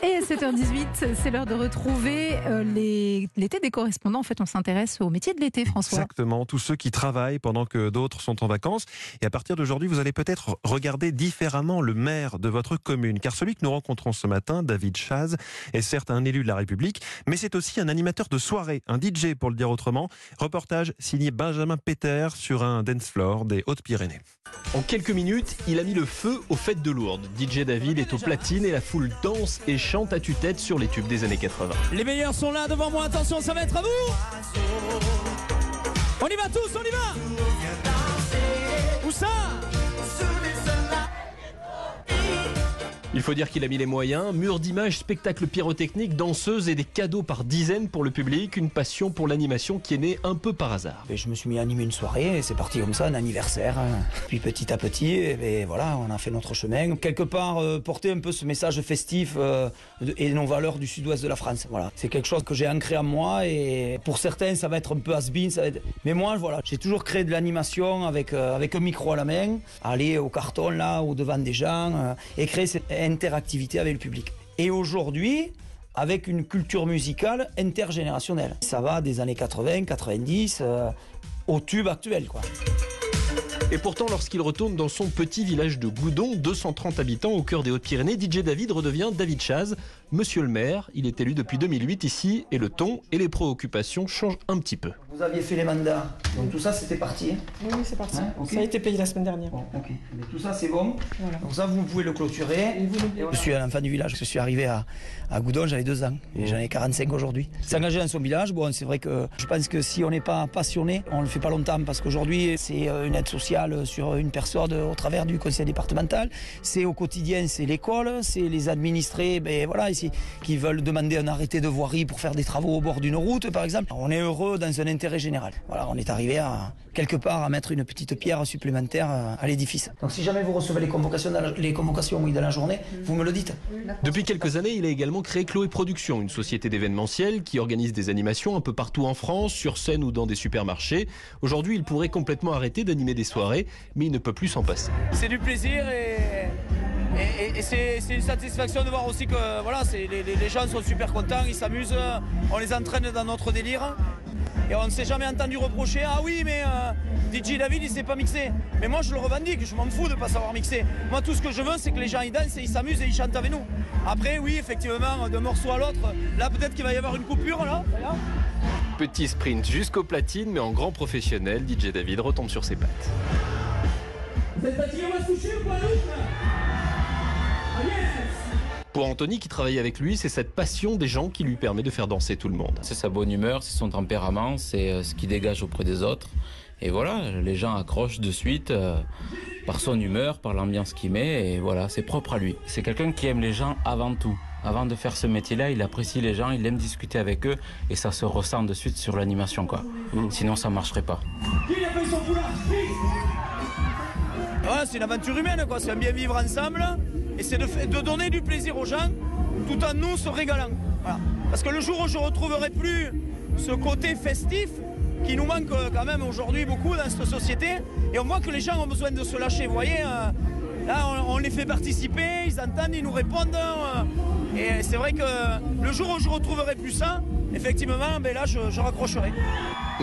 Et à 7h18, c'est l'heure de retrouver euh, les- l'été des correspondants. En fait, on s'intéresse au métier de l'été, François. Exactement, tous ceux qui travaillent pendant que d'autres sont en vacances. Et à partir d'aujourd'hui, vous allez peut-être regarder différemment le maire de votre commune. Car celui que nous rencontrons ce matin, David Chaz, est certes un élu de la République, mais c'est aussi un animateur de soirée, un DJ pour le dire autrement. Reportage signé Benjamin Peter sur un dance floor des Hautes-Pyrénées. En quelques minutes, il a mis le feu aux fêtes de Lourdes. DJ David est au platine et la foule danse et chante à tue-tête sur les tubes des années 80. Les meilleurs sont là devant moi, attention, ça va être à vous On y va tous, on y va Il faut dire qu'il a mis les moyens, murs d'images, spectacles pyrotechniques, danseuses et des cadeaux par dizaines pour le public, une passion pour l'animation qui est née un peu par hasard. Et je me suis mis à animer une soirée et c'est parti comme ça, un anniversaire. Puis petit à petit, et ben voilà, on a fait notre chemin. Quelque part, euh, porter un peu ce message festif euh, et nos valeurs du sud-ouest de la France. Voilà, c'est quelque chose que j'ai ancré en moi et pour certains, ça va être un peu has-been. Mais moi, voilà, j'ai toujours créé de l'animation avec, euh, avec un micro à la main, aller au carton là, au devant des gens et créer cette interactivité avec le public. Et aujourd'hui, avec une culture musicale intergénérationnelle. Ça va des années 80, 90 euh, au tube actuel quoi. Et pourtant, lorsqu'il retourne dans son petit village de Goudon, 230 habitants au cœur des Hautes-Pyrénées, DJ David redevient David Chaz, monsieur le maire. Il est élu depuis 2008 ici et le ton et les préoccupations changent un petit peu. Vous aviez fait les mandats, donc tout ça c'était parti. hein Oui, oui, c'est parti. Hein. Ça a été payé la semaine dernière. Bon, ok. Mais tout ça c'est bon. Voilà. Donc ça vous pouvez le clôturer. Je suis un enfant du village. Je suis arrivé à, à Goudon, j'avais deux ans et j'en ai 45 aujourd'hui. S'engager dans son village, bon c'est vrai que je pense que si on n'est pas passionné, on le fait pas longtemps parce qu'aujourd'hui c'est euh, une aide sociale sur une personne au travers du conseil départemental. C'est au quotidien, c'est l'école, c'est les administrés, ben voilà, ici, qui veulent demander un arrêté de voirie pour faire des travaux au bord d'une route par exemple. On est heureux dans un intérêt général. Voilà, on est arrivé à quelque part à mettre une petite pierre supplémentaire euh, à l'édifice. Donc si jamais vous recevez les convocations dans la, les convocations oui, dans la journée, vous me le dites. Depuis quelques années, il a également créé Chloé Productions, une société d'événementiel qui organise des animations un peu partout en France, sur scène ou dans des supermarchés. Aujourd'hui, il pourrait complètement arrêter d'animer des soirées, mais il ne peut plus s'en passer. C'est du plaisir et, c'est une satisfaction de voir aussi que voilà, les, les- gens sont super contents, ils s'amusent, on les entraîne dans notre délire. Et on ne s'est jamais entendu reprocher Ah oui, mais euh, DJ David il s'est pas mixé. Mais moi je le revendique, je m'en fous de pas savoir mixer. Moi tout ce que je veux c'est que les gens ils dansent et ils s'amusent et ils chantent avec nous. Après, oui, effectivement, d'un morceau à l'autre, là peut-être qu'il va y avoir une coupure là. Petit sprint jusqu'au platine, mais en grand professionnel, DJ David retombe sur ses pattes. On va se ou Ah yes Pour Anthony qui travaille avec lui, c'est cette passion des gens qui lui permet de faire danser tout le monde. C'est sa bonne humeur, c'est son tempérament, c'est euh, ce qu'il dégage auprès des autres. Et voilà, les gens accrochent de suite euh, par son humeur, par l'ambiance qu'il met, et voilà, c'est propre à lui. C'est quelqu'un qui aime les gens avant tout. Avant de faire ce métier-là, il apprécie les gens, il aime discuter avec eux, et ça se ressent de suite sur l'animation, quoi. Sinon, ça marcherait pas. Qui a fait son foulard Ouais, c'est une aventure humaine, quoi. C'est un bien vivre ensemble. Et c'est de, donner du plaisir aux gens tout en nous se régalant. Voilà. Parce que le jour où je retrouverai plus ce côté festif qui nous manque euh, quand même aujourd'hui beaucoup dans cette société, et on voit que les gens ont besoin de se lâcher. Vous voyez, euh, là, on les fait participer, ils entendent, ils nous répondent. euh, et c'est vrai que le jour où je retrouverai plus ça, effectivement, ben là, je, je raccrocherai.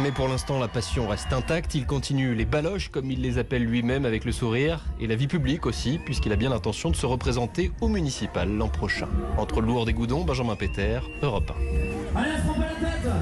Mais pour l'instant, la passion reste intacte. Il continue les baloches, comme il les appelle lui-même, avec le sourire, et la vie publique aussi, puisqu'il a bien l'intention de se représenter au municipal l'an prochain. Entre Lourdes et Goudon, Benjamin Péter, Europe 1. Allez,